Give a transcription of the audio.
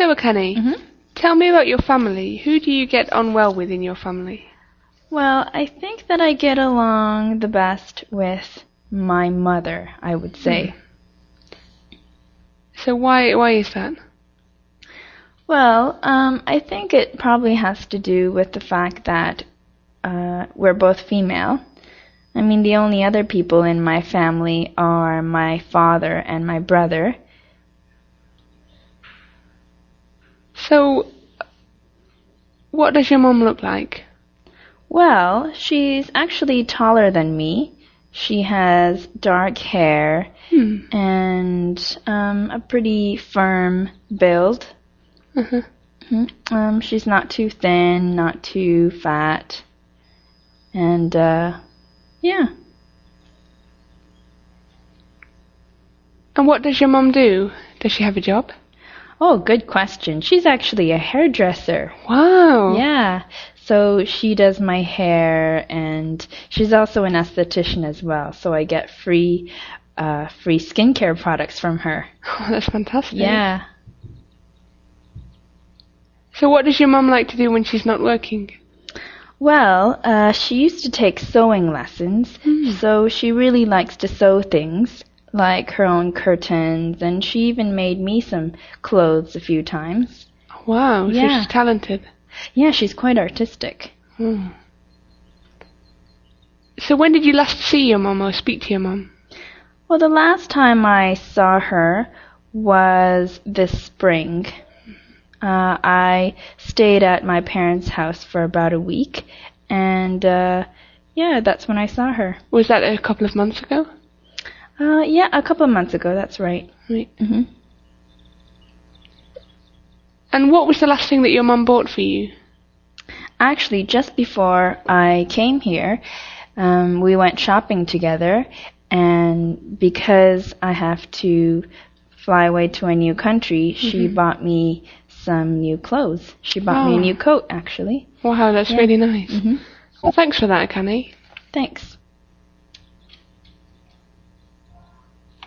So, Akane, Mhm. tell me about your family. Who do you get on well with in your family? Well, I think that I get along the best with my mother, I would say. So why why is that? Well, um, I think it probably has to do with the fact that uh, we're both female. I mean, the only other people in my family are my father and my brother. So, what does your mum look like? Well, she's actually taller than me. She has dark hair Hmm. and um, a pretty firm build. Uh-huh. Mhm. Um, she's not too thin, not too fat, and uh, yeah. And what does your mum do? Does she have a job? Oh, good question. She's actually a hairdresser. Wow. Yeah. So she does my hair, and she's also an esthetician as well. So I get free, uh, free skincare products from her. Oh, that's fantastic. Yeah. So what does your mum like to do when she's not working? Well, uh, she used to take sewing lessons, Hmm. so she really likes to sew things, like her own curtains, and she even made me some clothes a few times. Wow. So Yeah. she's talented. Yeah, she's quite artistic. Hmm. So when did you last see your mum or speak to your mum? Well, the last time I saw her was this spring. Uh, I stayed at my parents' house for about a week, and uh, yeah, that's when I saw her. Was that a couple of months ago? Uh, yeah, a couple of months ago. That's right. Right. hmm And what was the last thing that your mum bought for you? Actually, just before I came here, um, we went shopping together, and because I have to fly away to a new country, she bought me some new clothes. She bought me Oh. a new coat, actually. Wow, that's Yeah. really nice. hmm Well, thanks for that, Akane. Thanks.